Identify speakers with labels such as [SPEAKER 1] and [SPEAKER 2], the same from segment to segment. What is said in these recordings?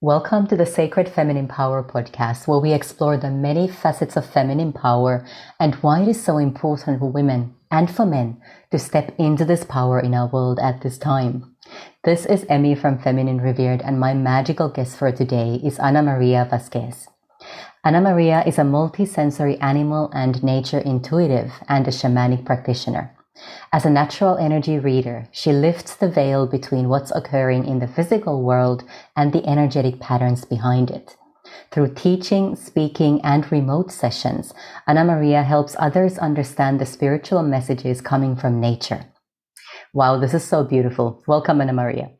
[SPEAKER 1] Welcome to the Sacred Feminine Power podcast, where we explore the many facets of feminine power and why it is so important for women and for men to step into this power in our world at this time. This is Emmy from Feminine Revered, and my magical guest for today is Ana Maria Vasquez. Ana Maria is a multisensory animal and nature intuitive and a shamanic practitioner. As a natural energy reader, she lifts the veil between what's occurring in the physical world and the energetic patterns behind it. Through teaching, speaking, and remote sessions, Ana Maria helps others understand the spiritual messages coming from nature. Wow, this is so beautiful. Welcome, Ana Maria.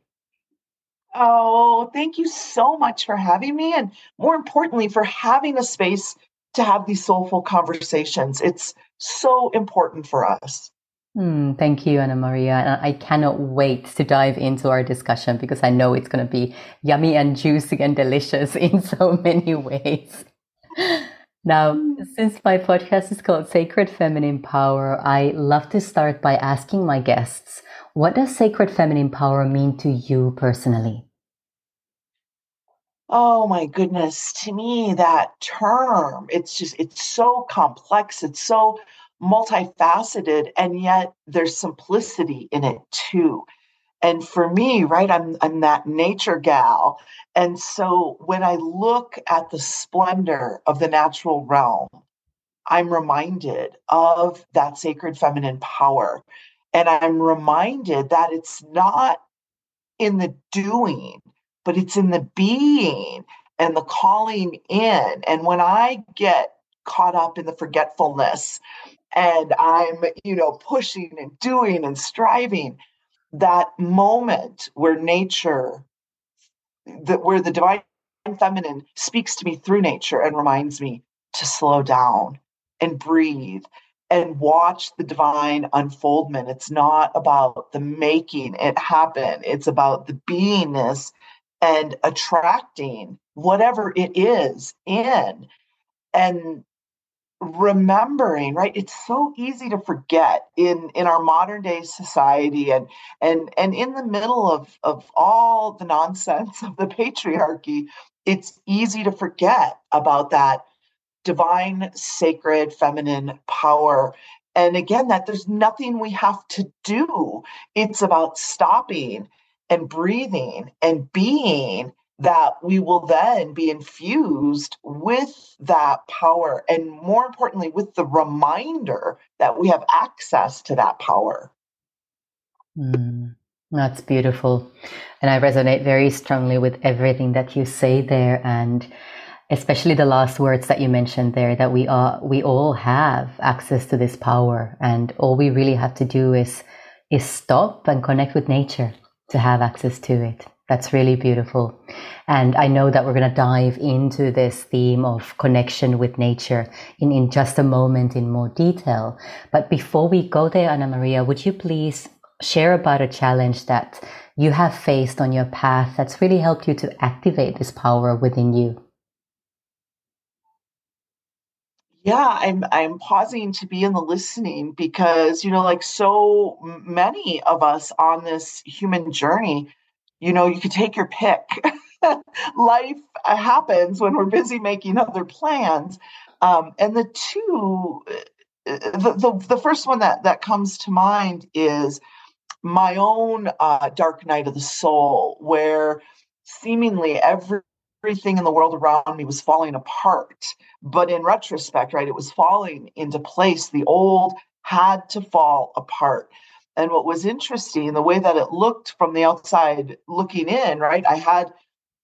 [SPEAKER 2] Oh, thank you so much for having me. And more importantly, for having a space to have these soulful conversations. It's so important for us.
[SPEAKER 1] Mm, thank you, Ana Maria. And I cannot wait to dive into our discussion because I know it's going to be yummy and juicy and delicious in so many ways. Now, since my podcast is called Sacred Feminine Power, I love to start by asking my guests, what does sacred feminine power mean to you personally?
[SPEAKER 2] Oh my goodness, to me that term, it's just it's so complex. It's so multifaceted and yet there's simplicity in it too. And for me right i'm i'm that nature gal. And so when i look at the splendor of the natural realm i'm reminded of that sacred feminine power. And i'm reminded that it's not in the doing but it's in the being and the calling in. And when i get caught up in the forgetfulness and I'm, you know, pushing and doing and striving, that moment where nature, that where the divine feminine speaks to me through nature and reminds me to slow down and breathe and watch the divine unfoldment. It's not about the making it happen, it's about the beingness and attracting whatever it is in. And remembering right? It's so easy to forget in in our modern day society and and and in the middle of of all the nonsense of the patriarchy it's easy to forget about that divine sacred feminine power. And again that there's nothing we have to do. It's about stopping and breathing and being that we will then be infused with that power and more importantly with the reminder that we have access to that power.
[SPEAKER 1] Mm, that's beautiful. And i resonate very strongly with everything that you say there and especially the last words that you mentioned there that we are we all have access to this power and all we really have to do is is stop and connect with nature to have access to it that's really beautiful. And I know that we're going to dive into this theme of connection with nature in, in just a moment in more detail. But before we go there, Ana Maria, would you please share about a challenge that you have faced on your path that's really helped you to activate this power within you?
[SPEAKER 2] yeah i'm i'm pausing to be in the listening because you know like so many of us on this human journey you know, you could take your pick. Life uh, happens when we're busy making other plans. Um, and the two, uh, the, the, the first one that, that comes to mind is my own uh, dark night of the soul, where seemingly every, everything in the world around me was falling apart. But in retrospect, right, it was falling into place. The old had to fall apart. And what was interesting, the way that it looked from the outside looking in, right? I had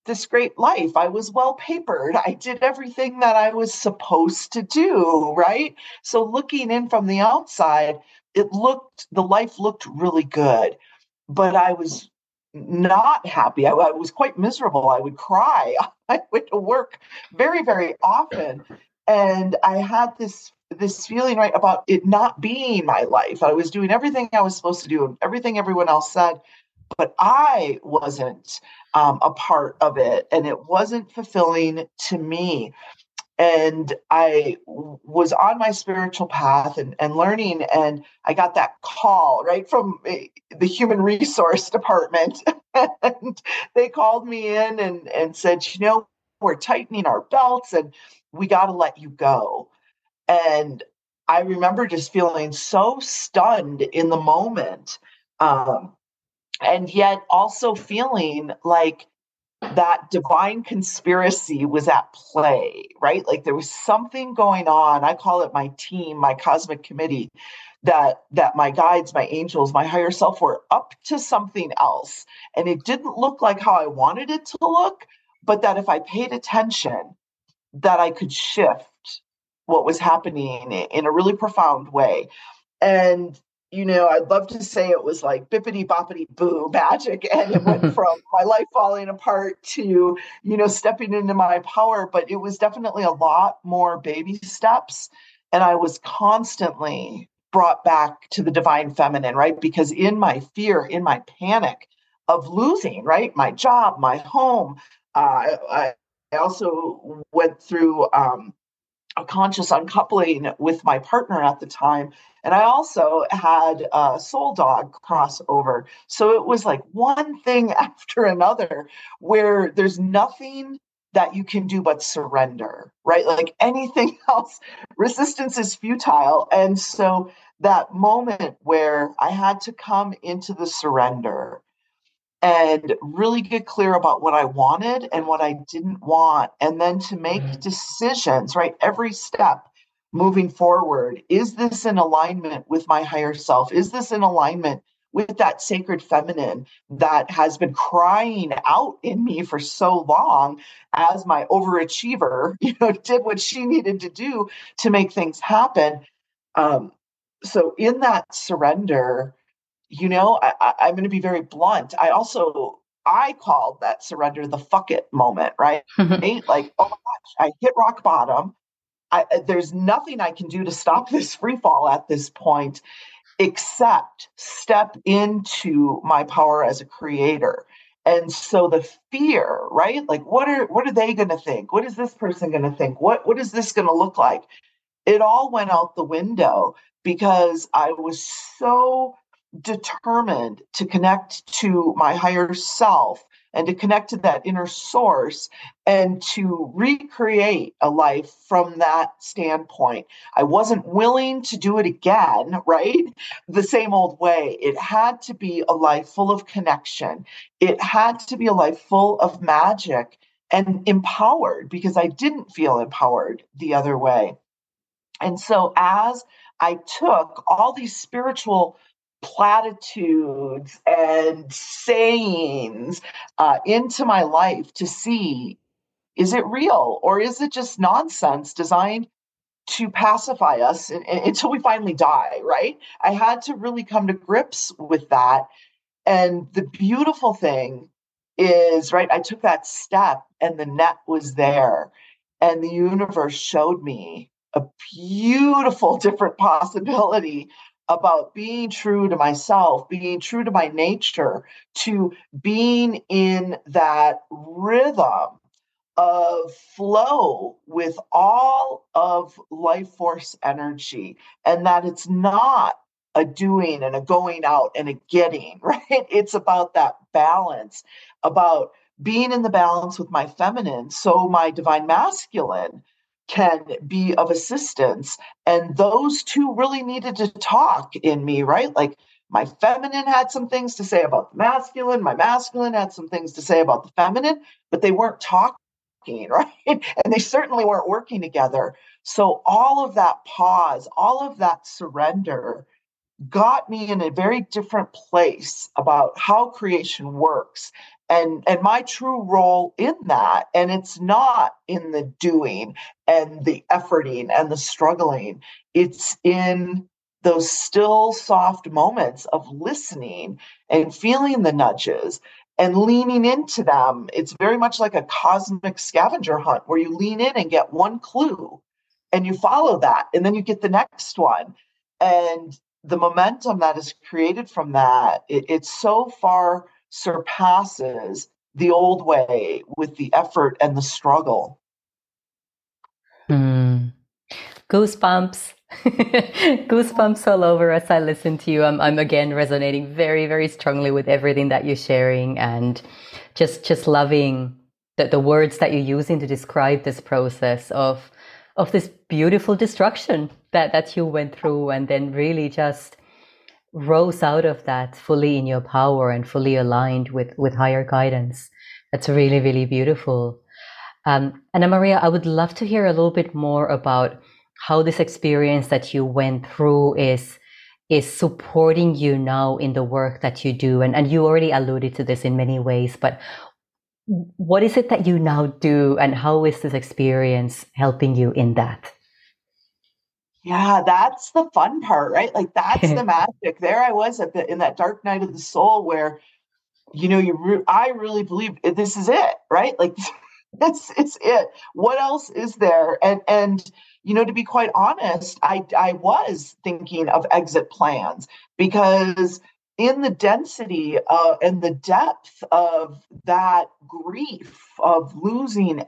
[SPEAKER 2] this great life. I was well papered. I did everything that I was supposed to do, right? So looking in from the outside, it looked, the life looked really good. But I was not happy. I, I was quite miserable. I would cry. I went to work very, very often. And I had this this feeling right about it not being my life. I was doing everything I was supposed to do, and everything everyone else said, but I wasn't um, a part of it, and it wasn't fulfilling to me. and I was on my spiritual path and, and learning, and I got that call right from eh, the human resource department. and they called me in and, and said, You know, we're tightening our belts and we got to let you go. And I remember just feeling so stunned in the moment. Um, and yet also feeling like that divine conspiracy was at play, right? Like there was something going on. I call it my team, my cosmic committee, that that my guides, my angels, my higher self were up to something else. And it didn't look like how I wanted it to look, but that if I paid attention, that I could shift what was happening in a really profound way. And you know, I'd love to say it was like bippity boppity boo magic, and it went from my life falling apart to, you know, stepping into my power. But it was definitely a lot more baby steps. And I was constantly brought back to the divine feminine, right? Because in my fear, in my panic of losing, right, my job, my home, uh, I, I also went through um, a conscious uncoupling with my partner at the time. And I also had a soul dog crossover. So it was like one thing after another where there's nothing that you can do but surrender, right? Like anything else, resistance is futile. And so that moment where I had to come into the surrender and really get clear about what I wanted and what I didn't want, and then to make mm-hmm. decisions, right? Every step moving forward. Is this in alignment with my higher self? Is this in alignment with that sacred feminine that has been crying out in me for so long as my overachiever, you know, did what she needed to do to make things happen. Um, so in that surrender, you know, I, I, am going to be very blunt. I also I called that surrender the fuck it moment, right? like, oh my gosh, I hit rock bottom. I, uh, there's nothing I can do to stop this free fall at this point, except step into my power as a creator. And so the fear, right? Like, what are what are they going to think? What is this person going to think? What what is this going to look like? It all went out the window because I was so determined to connect to my higher self and to connect to that inner source and to recreate a life from that standpoint. I wasn't willing to do it again, right? The same old way. It had to be a life full of connection, it had to be a life full of magic and empowered because I didn't feel empowered the other way. And so, as I took all these spiritual platitudes and sayings uh, into my life to see is it real or is it just nonsense designed to pacify us until we finally die, right? I had to really come to grips with that. And the beautiful thing is, right, I took that step and the net was there. And the universe showed me a beautiful different possibility about being true to myself, being true to my nature, to being in that rhythm of flow with all of life force energy, and that it's not a doing and a going out and a getting, right? It's about that balance, about being in the balance with my feminine. So my divine masculine can be of assistance. And those two really needed to talk in me, right? Like my feminine had some things to say about the masculine, my masculine had some things to say about the feminine, but they weren't talking, right? And they certainly weren't working together. So all of that pause, all of that surrender got me in a very different place about how creation works and and my true role in that and it's not in the doing and the efforting and the struggling. It's in those still soft moments of listening and feeling the nudges and leaning into them. It's very much like a cosmic scavenger hunt where you lean in and get one clue and you follow that and then you get the next one. And the momentum that is created from that it, it's so far surpasses the old way with the effort and the struggle.
[SPEAKER 1] Mm. Goosebumps. Goosebumps all over as I listen to you. I'm, I'm again resonating very, very strongly with everything that you're sharing and just just loving the, the words that you're using to describe this process of of this beautiful destruction that, that you went through and then really just rose out of that fully in your power and fully aligned with, with higher guidance. That's really, really beautiful. Um, Ana Maria, I would love to hear a little bit more about how this experience that you went through is is supporting you now in the work that you do and, and you already alluded to this in many ways but what is it that you now do and how is this experience helping you in that
[SPEAKER 2] yeah that's the fun part right? Like that's the magic. There i was at the in that dark night of the soul where you know you re- i really believe this is it right? Like it's it's it. What else is there? And and you know to be quite honest i i was thinking of exit plans because in the density uh, and the depth of that grief of losing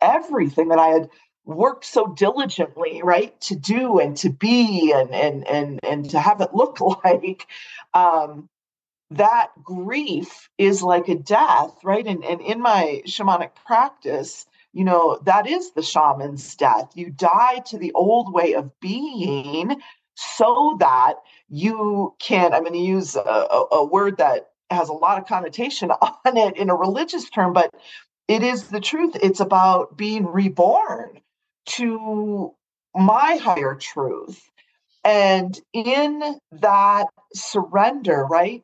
[SPEAKER 2] everything that I had worked so diligently, right, to do and to be and and and and to have it look like, um, that grief is like a death, right? And and in my shamanic practice, you know, that is the shaman's death. You die to the old way of being so that you can, I'm going to use a, a, word that has a lot of connotation on it in a religious term, but it is the truth. It's about being reborn to my higher truth. And in that surrender, right,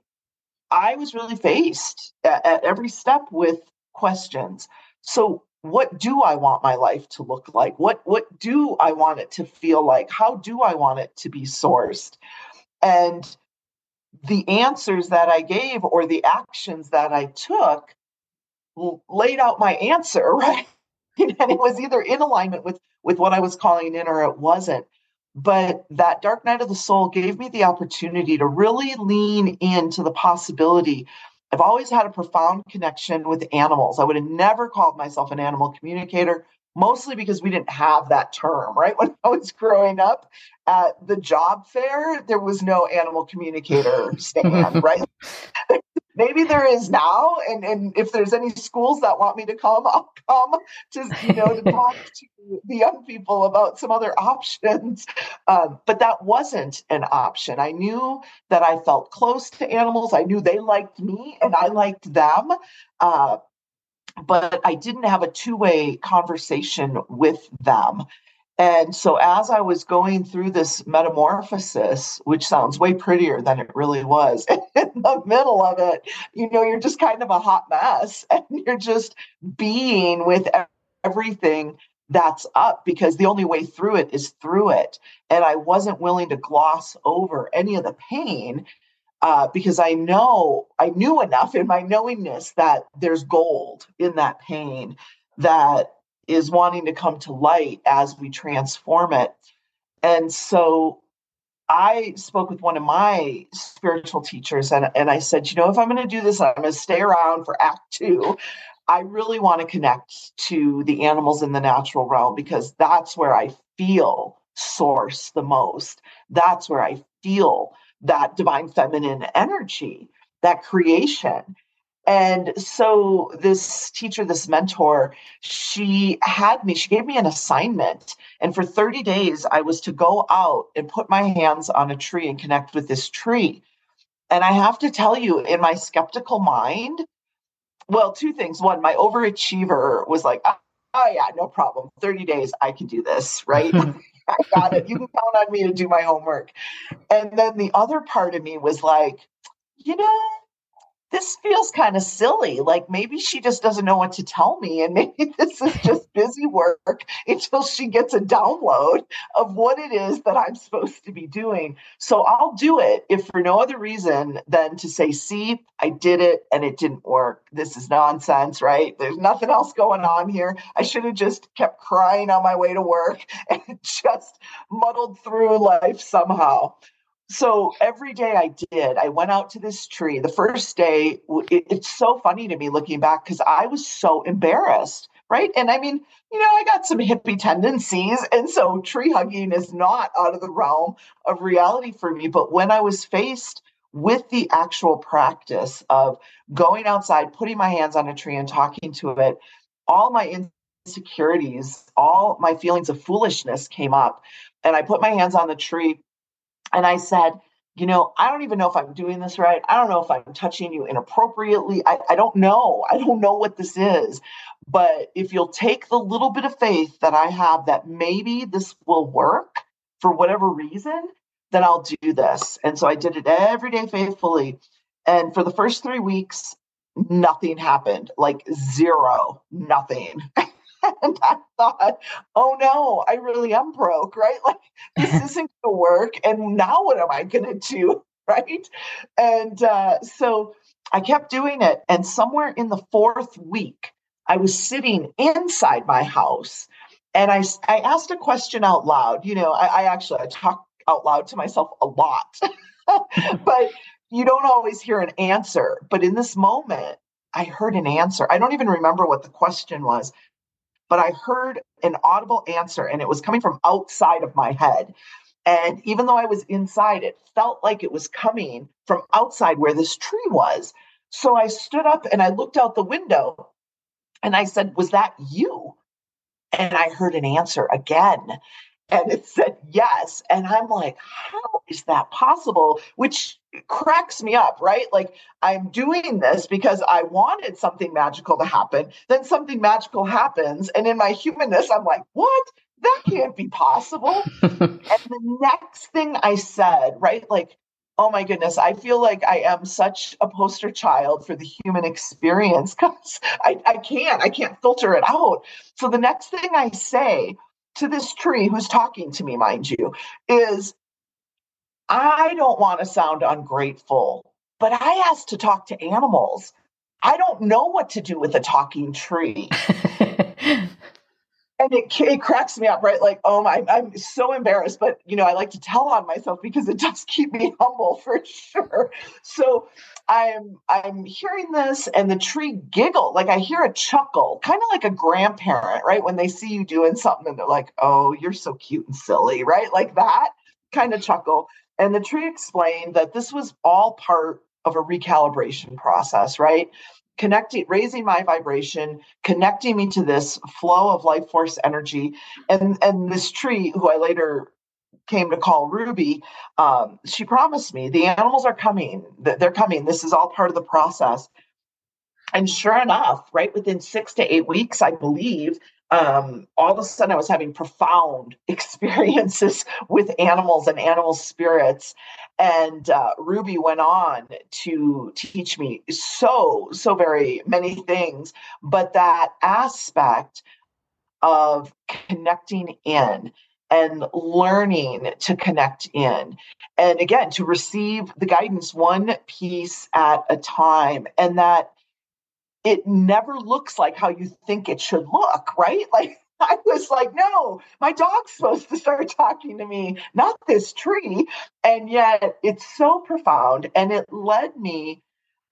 [SPEAKER 2] I was really faced at, at every step with questions. So, what do I want my life to look like? What what do I want it to feel like? How do I want it to be sourced? And the answers that I gave or the actions that I took laid out my answer, right? and it was either in alignment with with what I was calling in or it wasn't. But that dark night of the soul gave me the opportunity to really lean into the possibility I've always had a profound connection with animals. I would have never called myself an animal communicator, mostly because we didn't have that term, right? When I was growing up at the job fair, there was no animal communicator stand, right? maybe there is now and and if there's any schools that want me to come i'll come to you know to talk to the young people about some other options um, but that wasn't an option i knew that i felt close to animals i knew they liked me and i liked them uh, but i didn't have a two-way conversation with them and so, as I was going through this metamorphosis, which sounds way prettier than it really was, in the middle of it, you know, you're just kind of a hot mess and you're just being with everything that's up because the only way through it is through it. And I wasn't willing to gloss over any of the pain uh, because I know, I knew enough in my knowingness that there's gold in that pain that is wanting to come to light as we transform it. And so I spoke with one of my spiritual teachers and, and I said, you know, if I'm going to do this, I'm going to stay around for Act Two. I really want to connect to the animals in the natural realm because that's where I feel source the most. That's where I feel that divine feminine energy, that creation. And so this teacher, this mentor, she had me, she gave me an assignment. And for 30 days, I was to go out and put my hands on a tree and connect with this tree. And I have to tell you, in my skeptical mind, well, two things. One, my overachiever was like, oh, yeah, no problem. 30 days, I can do this, right? I got it. You can count on me to do my homework. And then the other part of me was like, you know, this feels kind of silly. Like maybe she just doesn't know what to tell me. And maybe this is just busy work until she gets a download of what it is that I'm supposed to be doing. So I'll do it if for no other reason than to say, see, I did it and it didn't work. This is nonsense, right? There's nothing else going on here. I should have just kept crying on my way to work and just muddled through life somehow so every day I did, I went out to this tree. The first day, it, it's so funny to me looking back because I was so embarrassed right? And I mean, you know, I got some hippie tendencies. And so tree hugging is not out of the realm of reality for me. But when I was faced with the actual practice of going outside, putting my hands on a tree and talking to it, all my insecurities, all my feelings of foolishness came up. And I put my hands on the tree and I said, you know, I don't even know if I'm doing this right. I don't know if I'm touching you inappropriately. I, I don't know. I don't know what this is. But if you'll take the little bit of faith that I have that maybe this will work for whatever reason, then I'll do this. And so I did it every day faithfully. And for the first three weeks, nothing happened like zero, nothing. and I thought, oh no, I really am broke, right? Like this isn't going to work. And now what am I going to do? Right. And uh, so I kept doing it. And somewhere in the fourth week, I was sitting inside my house and I, I asked a question out loud. You know, I, I actually I talk out loud to myself a lot, but you don't always hear an answer. But in this moment, I heard an answer. I don't even remember what the question was, but I heard an audible answer and it was coming from outside of my head. And even though I was inside, it felt like it was coming from outside where this tree was. So I stood up and I looked out the window and I said, Was that you? And I heard an answer again. And it said yes. And I'm like, How is that possible? Which cracks me up, right? Like I'm doing this because I wanted something magical to happen. Then something magical happens. And in my humanness, I'm like, what? That can't be possible. and the next thing I said, right? Like, oh my goodness, I feel like I am such a poster child for the human experience because I, I can't, I can't filter it out. So the next thing I say to this tree who's talking to me, mind you, is I don't want to sound ungrateful, but I asked to talk to animals. I don't know what to do with a talking tree. and it, it cracks me up, right? Like, oh my, I'm so embarrassed, but you know, I like to tell on myself because it does keep me humble for sure. So I'm I'm hearing this and the tree giggle, like I hear a chuckle, kind of like a grandparent, right? When they see you doing something and they're like, oh, you're so cute and silly, right? Like that kind of chuckle. And the tree explained that this was all part of a recalibration process, right? Connecting, raising my vibration, connecting me to this flow of life force energy. And, and this tree, who I later came to call Ruby, um, she promised me the animals are coming, they're coming. This is all part of the process. And sure enough, right within six to eight weeks, I believe, um, all of a sudden I was having profound experiences with animals and animal spirits. And uh, Ruby went on to teach me so, so very many things. But that aspect of connecting in and learning to connect in. And again, to receive the guidance one piece at a time. And that it never looks like how you think it should look, right? Like I was like, no, my dog's supposed to start talking to me, not this tree. And yet it's so profound. And it led me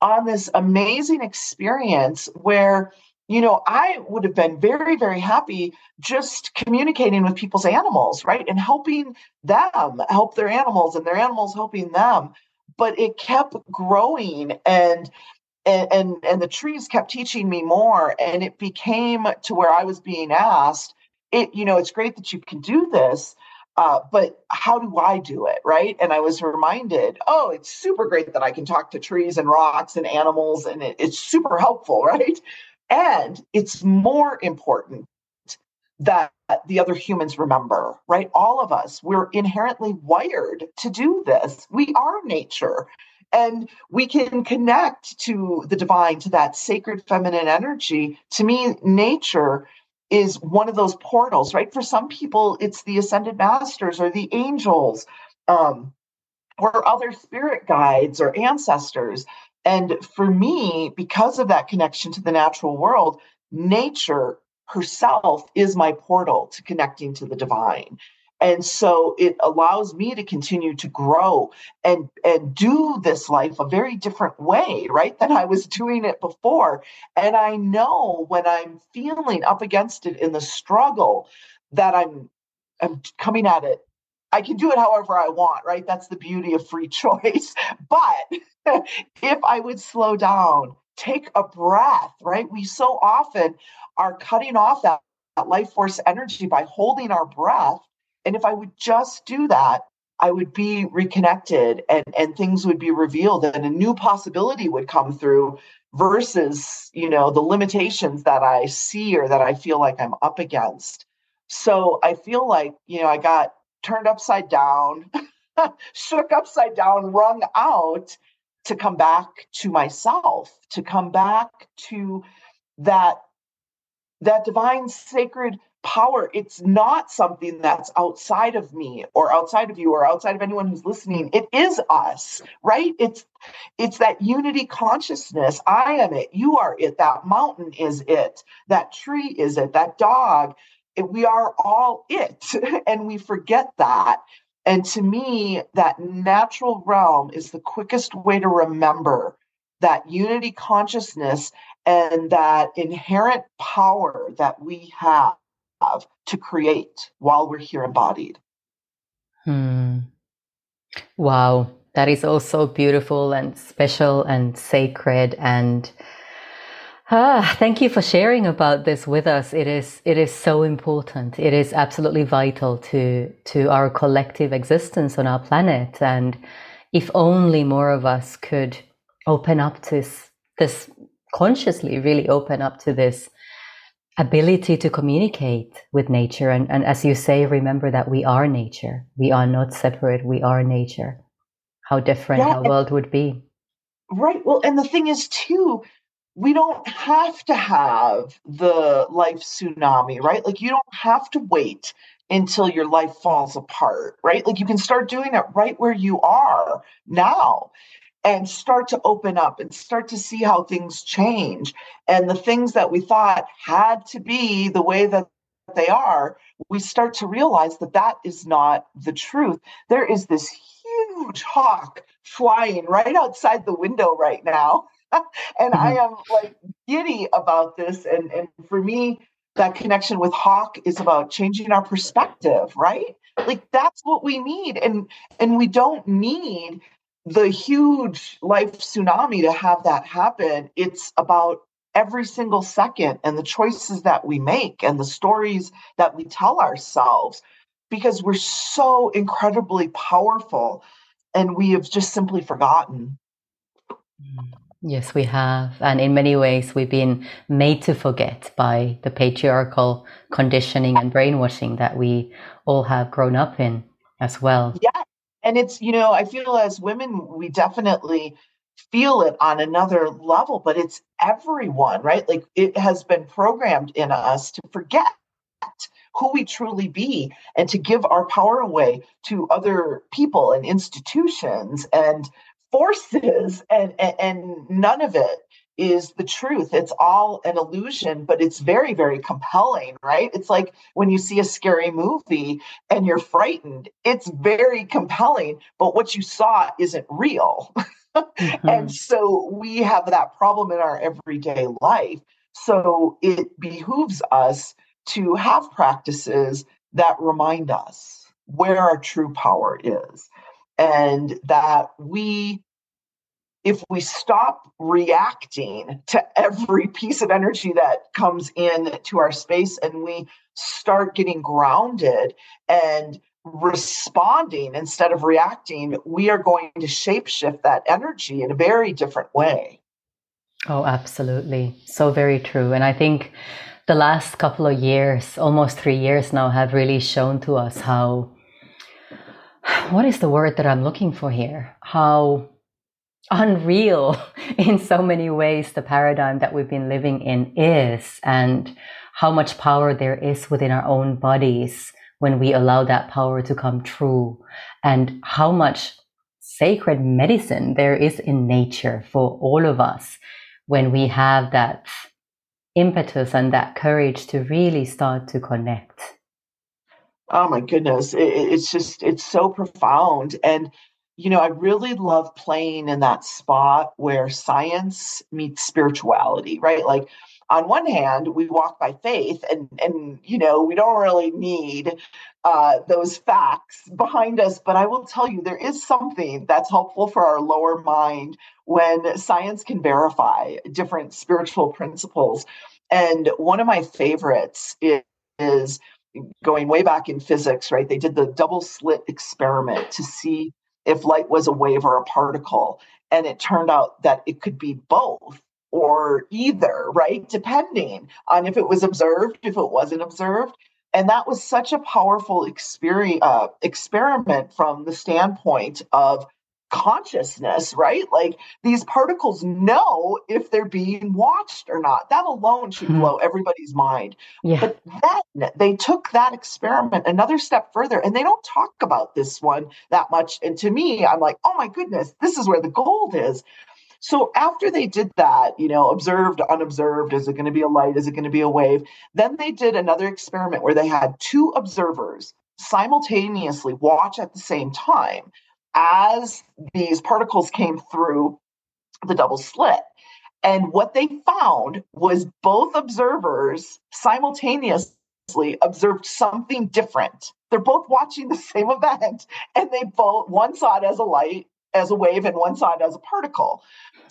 [SPEAKER 2] on this amazing experience where, you know, I would have been very, very happy just communicating with people's animals, right? And helping them help their animals and their animals helping them. But it kept growing. And and, and and the trees kept teaching me more and it became to where i was being asked it you know it's great that you can do this uh, but how do i do it right and i was reminded oh it's super great that i can talk to trees and rocks and animals and it, it's super helpful right and it's more important that the other humans remember, right? All of us, we're inherently wired to do this. We are nature and we can connect to the divine to that sacred feminine energy. To me nature is one of those portals right? For some people it's the ascended masters or the angels um, or other spirit guides or ancestors. And for me because of that connection to the natural world nature herself is my portal to connecting to the divine and so it allows me to continue to grow and and do this life a very different way right than i was doing it before and i know when i'm feeling up against it in the struggle that i'm i'm coming at it I can do it however I want, right? That's the beauty of free choice. But if I would slow down, take a breath, right? We so often are cutting off that, that life force energy by holding our breath. And if I would just do that, I would be reconnected and, and things would be revealed and a new possibility would come through versus, you know, the limitations that I see or that I feel like I'm up against. So I feel like, you know, I got turned upside down, shook upside down, wrung out to come back to myself, to come back to that that divine sacred power. It's not something that's outside of me or outside of you or outside of anyone who's listening. It is us right? It's it's that unity consciousness. I am it. You are it. That mountain is it. That tree is it. That dog. We are all it. And we forget that. And to me that natural realm is the quickest way to remember that unity consciousness and that inherent power that we have to create while we're here embodied
[SPEAKER 1] hmm. wow that is also beautiful and special and sacred and Ah, thank you for sharing about this with us. It is it is so important. It is absolutely vital to to our collective existence on our planet. And if only more of us could open up to this, this consciously, really open up to this ability to communicate with nature. And, and as you say, remember that we are nature. We are not separate. We are nature. How different yeah, our world would be.
[SPEAKER 2] Right. Well, and the thing is too we don't have to have the life tsunami, right? Like you don't have to wait until your life falls apart, right? Like you can start doing it right where you are now and start to open up and start to see how things change. And the things that we thought had to be the way that they are, we start to realize that that is not the truth. There is this huge hawk flying right outside the window right now and I mm-hmm. am like giddy about this. And, and for me, that connection with Hawk is about changing our perspective, right? Like that's what we need. And and we don't need the huge life tsunami to have that happen. It's about every single second and the choices that we make and the stories that we tell ourselves because we're so incredibly powerful and we have just simply forgotten.
[SPEAKER 1] Yes, we have. And in many ways, we've been made to forget by the patriarchal conditioning and brainwashing that we all have grown up in as well.
[SPEAKER 2] Yeah. And it's, you know, I feel as women, we definitely feel it on another level, but it's everyone, right? Like it has been programmed in us to forget who we truly be and to give our power away to other people and institutions and forces and, and, and none of it is the truth. It's all an illusion, but it's very, very compelling, right? It's like when you see a scary movie and you're frightened, it's very compelling, but what you saw isn't real. mm-hmm. And so we have that problem in our everyday life. So it behooves us to have practices that remind us where our true power is and that we if we stop reacting to every piece of energy that comes in to our space and we start getting grounded and responding instead of reacting we are going to shapeshift that energy in a very different way.
[SPEAKER 1] Oh absolutely. So very true. And i think the last couple of years almost 3 years now have really shown to us how what is the word that I'm looking for here? How unreal in so many ways the paradigm that we've been living in is, and how much power there is within our own bodies when we allow that power to come true, and how much sacred medicine there is in nature for all of us when we have that impetus and that courage to really start to connect.
[SPEAKER 2] Oh my goodness. It, it's just, it's so profound. And, you know, I really love playing in that spot where science meets spirituality, right? Like, on one hand, we walk by faith, and and you know we don't really need uh, those facts behind us. But I will tell you, there is something that's helpful for our lower mind when science can verify different spiritual principles. And one of my favorites is, is going way back in physics. Right, they did the double slit experiment to see if light was a wave or a particle, and it turned out that it could be both or either, right? Depending on if it was observed, if it wasn't observed. And that was such a powerful experience, uh, experiment from the standpoint of consciousness, right? Like these particles know if they're being watched or not. That alone should mm-hmm. blow everybody's mind. Yeah. But then they took that experiment another step further and they don't talk about this one that much. And to me, I'm like, oh my goodness, this is where the gold is. So after they did that, you know, observed, unobserved, is it going to be a light? Is it going to be a wave? Then they did another experiment where they had two observers simultaneously watch at the same time as these particles came through the double slit. And what they found was both observers simultaneously observed something different. They're both watching the same event and they both, one saw it as a light, as a wave, and one saw it as a particle.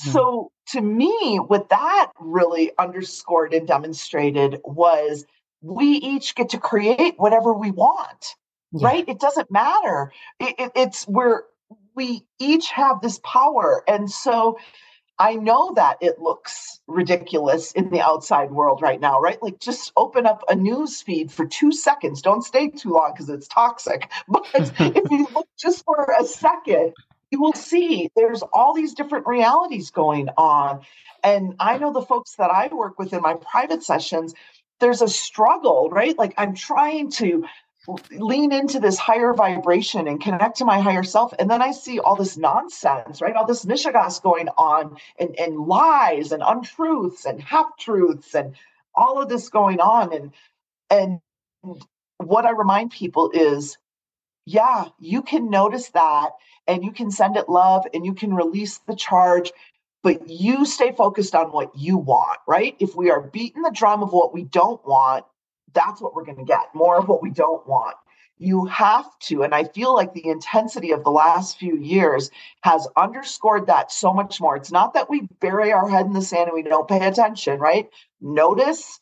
[SPEAKER 2] Hmm. So to me, what that really underscored and demonstrated was we each get to create whatever we want, yeah. right? It doesn't matter. It, it, it's where we each have this power. And so I know that it looks ridiculous in the outside world right now, right? Like just open up a news feed for two seconds. Don't stay too long because it's toxic. But if you look just for a second, you will see there's all these different realities going on. And I know the folks that I work with in my private sessions, there's a struggle, right? Like I'm trying to lean into this higher vibration and connect to my higher self. And then I see all this nonsense, right? All this mishigas going on and, and lies and untruths and half truths and all of this going on. And and what I remind people is yeah, you can notice that and you can send it love and you can release the charge, but you stay focused on what you want, right? If we are beating the drum of what we don't want, that's what we're going to get more of what we don't want. You have to. And I feel like the intensity of the last few years has underscored that so much more. It's not that we bury our head in the sand and we don't pay attention, right? Notice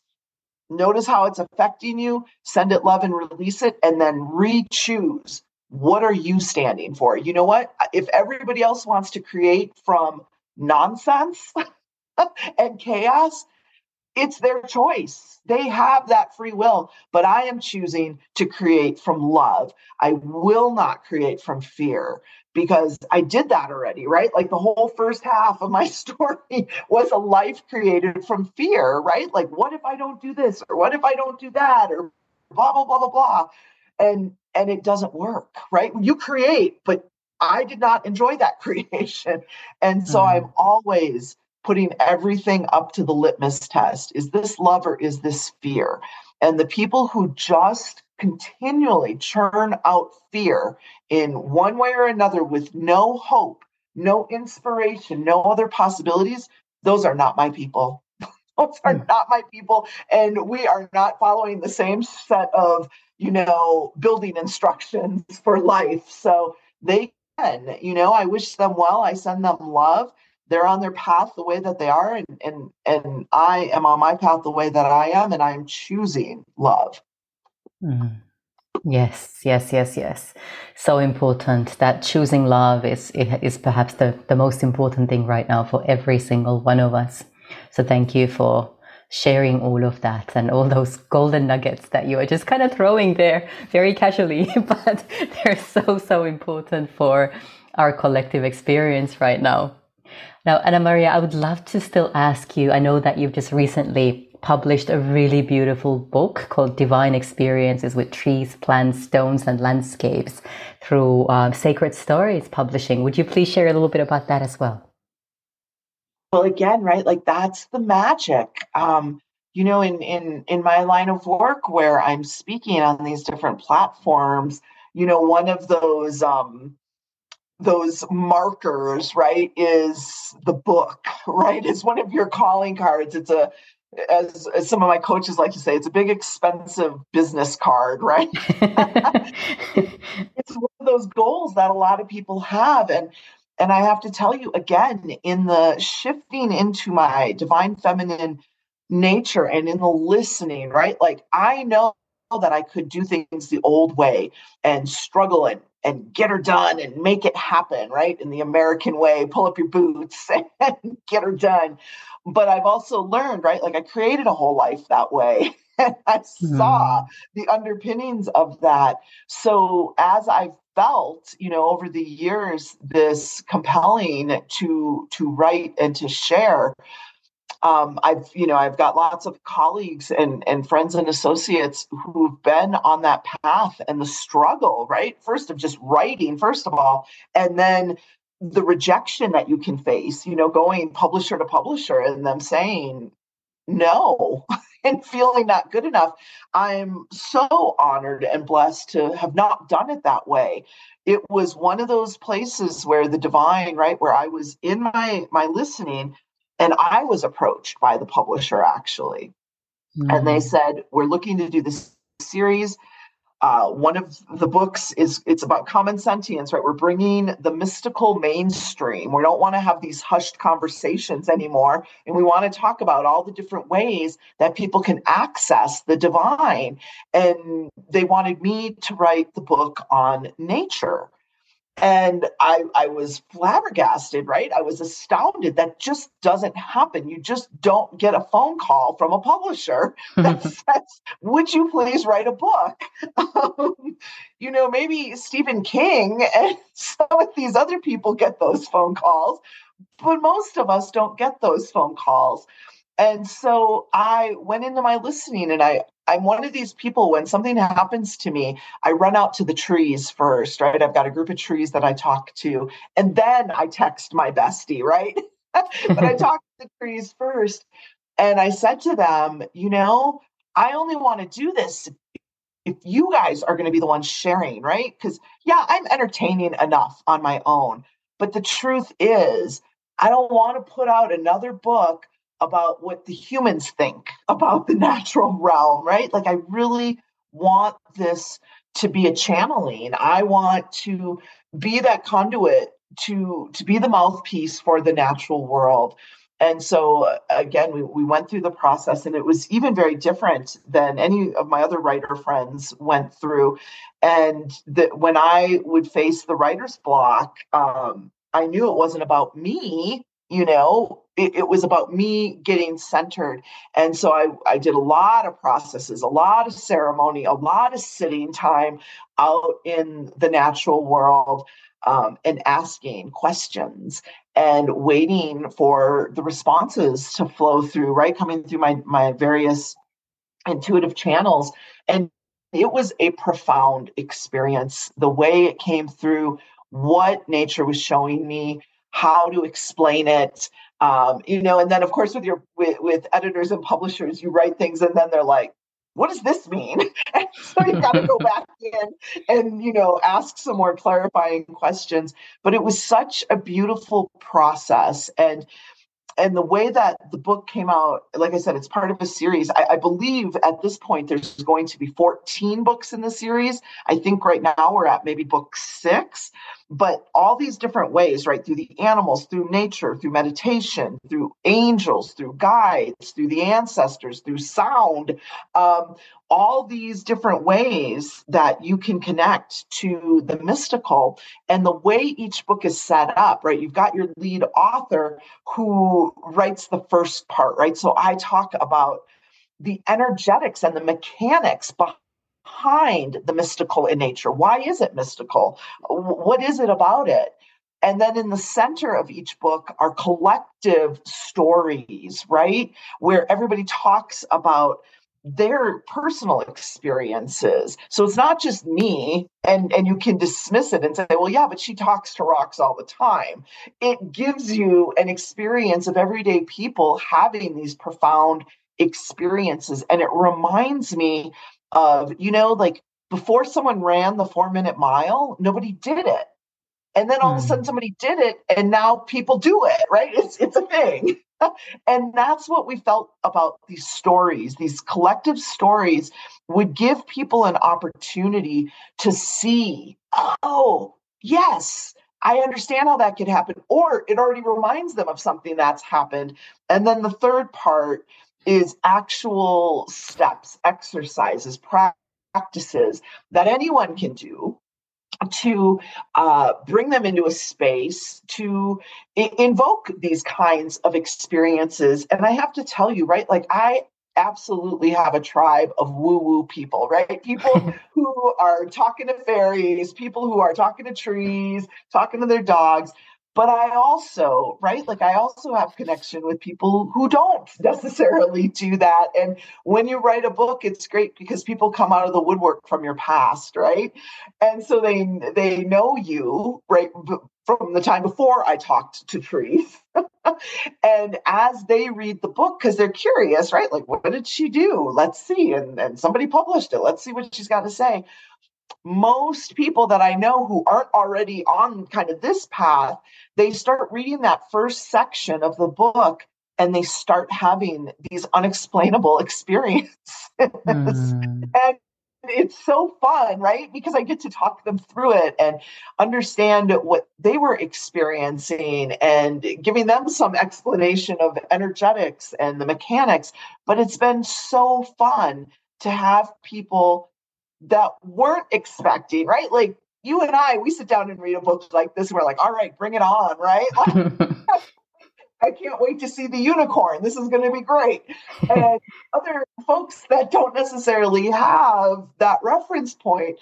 [SPEAKER 2] notice how it's affecting you, send it love and release it, and then re choose what are you standing for? You know what? If everybody else wants to create from nonsense and chaos, it's their choice. They have that free will, but I am choosing to create from love. I will not create from fear because I did that already, right? Like the whole first half of my story was a life created from fear, right? Like, what if I don't do this? Or what if I don't do that? Or blah, blah, blah, blah, blah. And and it doesn't work, right? You create, but I did not enjoy that creation. And so mm-hmm. I'm always putting everything up to the litmus test. Is this love or is this fear? And the people who just continually churn out fear in one way or another with no hope, no inspiration, no other possibilities, those are not my people. those are hmm. not my people. And we are not following the same set of, you know, building instructions for life. So they can, you know, I wish them well. I send them love. They're on their path the way that they are, and and and I am on my path the way that I am, and I'm choosing love.
[SPEAKER 1] Mm. Yes, yes, yes, yes. So important that choosing love is is perhaps the, the most important thing right now for every single one of us. So thank you for sharing all of that and all those golden nuggets that you are just kind of throwing there very casually, but they're so, so important for our collective experience right now. Now, Ana Maria, I would love to still ask you. I know that you've just recently published a really beautiful book called Divine Experiences with Trees, Plants, Stones, and Landscapes through uh, Sacred Stories Publishing. Would you please share a little bit about that as well?
[SPEAKER 2] Well, again, right, like that's the magic. Um, you know, in in in my line of work where I'm speaking on these different platforms, you know, one of those um those markers, right, is the book, right? It's one of your calling cards. It's a as, as some of my coaches like to say, it's a big expensive business card, right? it's one of those goals that a lot of people have. And and I have to tell you again, in the shifting into my divine feminine nature and in the listening, right? Like I know that I could do things the old way and struggle and, and get her done and make it happen, right? In the American way, pull up your boots and get her done. But I've also learned, right? Like I created a whole life that way. And I saw mm. the underpinnings of that. So as I've felt, you know, over the years, this compelling to to write and to share, um, I've you know I've got lots of colleagues and and friends and associates who've been on that path and the struggle right? First of just writing first of all and then the rejection that you can face you know going publisher to publisher and them saying no and feeling not good enough. I'm so honored and blessed to have not done it that way. It was one of those places where the divine right where i was in my my listening and I was approached by the publisher actually. Mm-hmm. And they mm. said, We're looking to do this series. Uh, one of the books is it's about common sentience right we're bringing the mystical mainstream we don't want to have these hushed conversations anymore and we want to talk about all the different ways that people can access the divine and they wanted me to write the book on nature and I, I was flabbergasted, right? I was astounded. That just doesn't happen. You just don't get a phone call from a publisher that says, Would you please write a book? Um, you know, maybe Stephen King and some of these other people get those phone calls, but most of us don't get those phone calls. And so I went into my listening and I I'm one of these people when something happens to me, I run out to the trees first, right? I've got a group of trees that I talk to, and then I text my bestie, right? but I talk to the trees first. And I said to them, you know, I only want to do this if you guys are going to be the ones sharing, right? Because, yeah, I'm entertaining enough on my own. But the truth is, I don't want to put out another book about what the humans think about the natural realm, right? Like, I really want this to be a channeling. I want to be that conduit to to be the mouthpiece for the natural world. And so again, we, we went through the process and it was even very different than any of my other writer friends went through. And that when I would face the writer's block, um, I knew it wasn't about me, you know, it, it, was about me getting centered. And so I, I did a lot of processes, a lot of ceremony, a lot of sitting time out in the natural world um, and asking questions and waiting for the responses to flow through, right? Coming through my, my various intuitive channels. And it was a profound experience. The way it came through, what nature was showing me, how to explain it, um, you know and then of course with your with, with editors and publishers you write things and then they're like what does this mean and so you got to go back in and you know ask some more clarifying questions but it was such a beautiful process and and the way that the book came out, like I said, it's part of a series. I, I, believe at this point there's going to be 14 books in the series. I think right now we're at maybe book six but all these different ways, right? Through the animals, through nature, through meditation, through angels, through guides, through the ancestors, through sound, um, all these different ways that you can connect to the mystical and the way each book is set up, right? You've got your lead author who writes the first part, right? So I talk about the energetics and the mechanics behind behind the mystical in nature. Why is it mystical? What is it about it? And then in the center of each book are collective stories, right? Where everybody talks about their personal experiences. So it's not just me and and you can dismiss it and say, well, yeah, but she talks to rocks all the time. It gives you an experience of everyday people having these profound experiences. And it reminds me of, you know, like before someone ran the four minute mile, nobody did it. And then all mm. of a sudden hmm. somebody did it and now people do it, right? It's it's a thing. and that's what we felt about these stories. These collective stories would give people an opportunity to see, oh, yes, I understand how that could happen. Or it already reminds them of something that's happened. And then the third part is actual steps, exercises, practices that anyone can do to uh, bring them into a space to I- invoke these kinds of experiences. And I have to tell you, right, like I absolutely have a tribe of woo woo people, right? People who are talking to fairies, people who are talking to trees, talking to their dogs but I also, right, like I also have connection with people who don't necessarily do that. And when you write a book, it's great because people come out of the woodwork from your past, right? And so they they know you, right, from the time before I talked to trees. and as they read the book, because they're curious, right? Like, what did she do? Let's see. And, and somebody published it. Let's see what she's got to say most people that I know who aren't already on kind of this path, they start reading that first section of the book and they start having these unexplainable experiences. Mm. and it's so fun, right? Because I get to talk them through it and understand what they were experiencing and giving them some explanation of energetics and the mechanics. But it's been so fun to have people that weren't expecting, right? Like you and I, we sit down and read a book like this, and we're like, all right, bring it on, right? I can't wait to see the unicorn. This is going to be great. And other folks that don't necessarily have that reference point,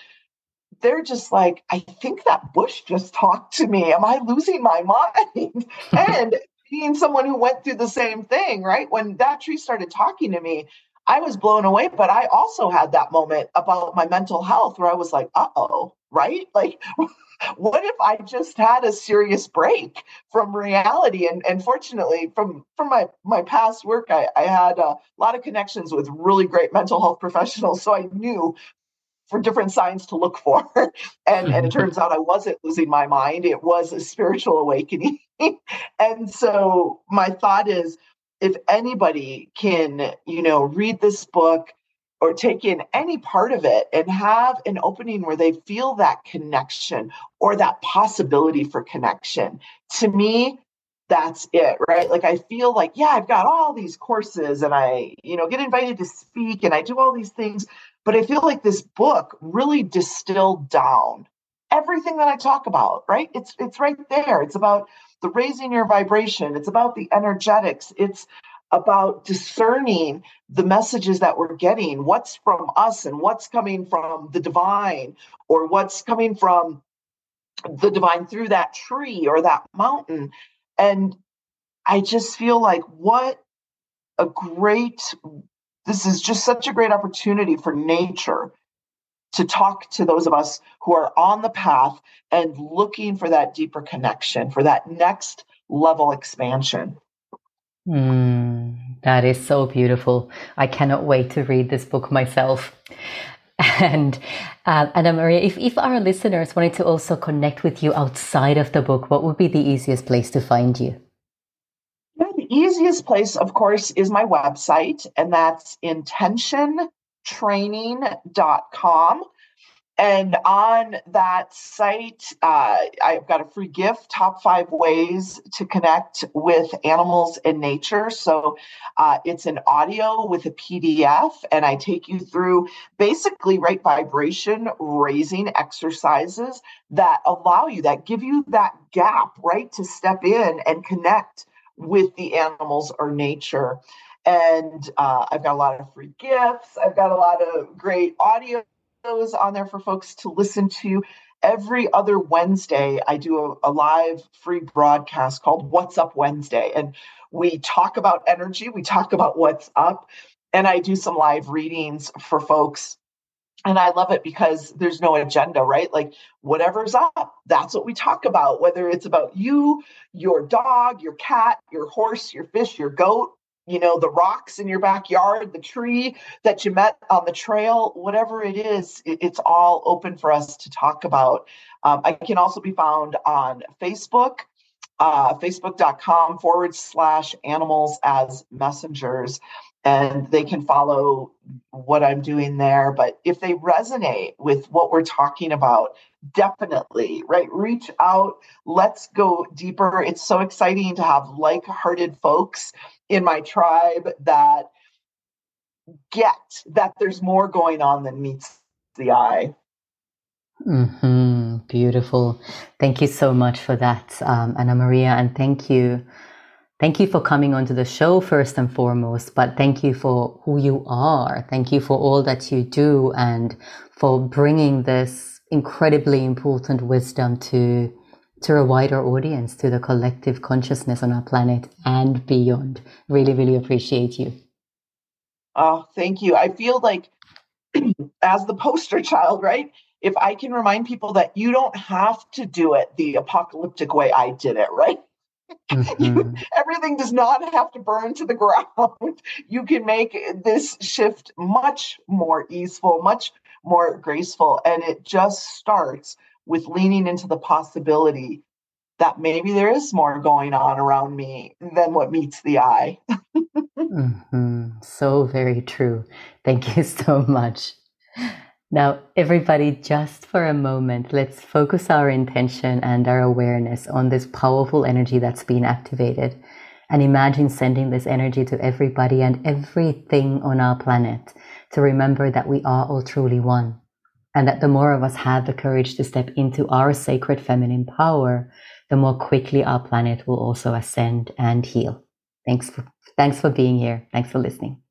[SPEAKER 2] they're just like, I think that bush just talked to me. Am I losing my mind? and being someone who went through the same thing, right? When that tree started talking to me, I was blown away, but I also had that moment about my mental health where I was like, uh oh, right? Like, what if I just had a serious break from reality? And, and fortunately, from, from my, my past work, I, I had a lot of connections with really great mental health professionals. So I knew for different signs to look for. and, and it turns out I wasn't losing my mind, it was a spiritual awakening. and so my thought is, if anybody can, you know, read this book or take in any part of it and have an opening where they feel that connection or that possibility for connection, to me, that's it, right? Like I feel like, yeah, I've got all these courses and I, you know, get invited to speak and I do all these things, but I feel like this book really distilled down everything that I talk about, right? It's it's right there. It's about the raising your vibration. It's about the energetics. It's about discerning the messages that we're getting, what's from us and what's coming from the divine, or what's coming from the divine through that tree or that mountain. And I just feel like what a great, this is just such a great opportunity for nature to talk to those of us who are on the path and looking for that deeper connection, for that next level expansion.
[SPEAKER 1] Mm, that is so beautiful. I cannot wait to read this book myself. And uh, Ana Maria, if, if our listeners wanted to also connect with you outside of the book, what would be the easiest place to find you?
[SPEAKER 2] Yeah, the easiest place, of course, is my website, and that's intention training.com. And on that site, uh, I've got a free gift top five ways to connect with animals in nature. So uh, it's an audio with a PDF, and I take you through basically right vibration raising exercises that allow you, that give you that gap, right, to step in and connect with the animals or nature. And uh, I've got a lot of free gifts. I've got a lot of great audios on there for folks to listen to. Every other Wednesday, I do a, a live free broadcast called What's Up Wednesday. And we talk about energy, we talk about what's up, and I do some live readings for folks and I love it because there's no agenda, right? Like whatever's up, that's what we talk about, whether it's about you, your dog, your cat, your horse, your fish, your goat, you know, the rocks in your backyard, the tree that you met on the trail, whatever it is, it, it's all open for us to talk about. Um, I can also be found on Facebook, uh, facebook.com forward slash animals as messengers and they can follow what I'm doing there. But if they resonate with what we're talking about, definitely, right? Reach out. Let's go deeper. It's so exciting to have like hearted folks in my tribe that get that there's more going on than meets the eye.
[SPEAKER 1] Mm-hmm. Beautiful. Thank you so much for that, um, Ana Maria. And thank you Thank you for coming onto the show first and foremost, but thank you for who you are. Thank you for all that you do and for bringing this incredibly important wisdom to to a wider audience, to the collective consciousness on our planet and beyond. Really, really appreciate you.
[SPEAKER 2] Oh, thank you. I feel like as the poster child, right? If I can remind people that you don't have to do it the apocalyptic way I did it, right? Mm-hmm. everything does not have to burn to the ground. You can make this shift much more easeful, much more graceful. And it just starts with leaning into the possibility that maybe there is more going on around me than what meets the eye.
[SPEAKER 1] mm-hmm. So very true. Thank you so much. Now, everybody, just for a moment, let's focus our intention and our awareness on this powerful energy that's been activated. And imagine sending this energy to everybody and everything on our planet to remember that we are all truly one. And that the more of us have the courage to step into our sacred feminine power, the more quickly our planet will also ascend and heal. Thanks for, thanks for being here. Thanks for listening.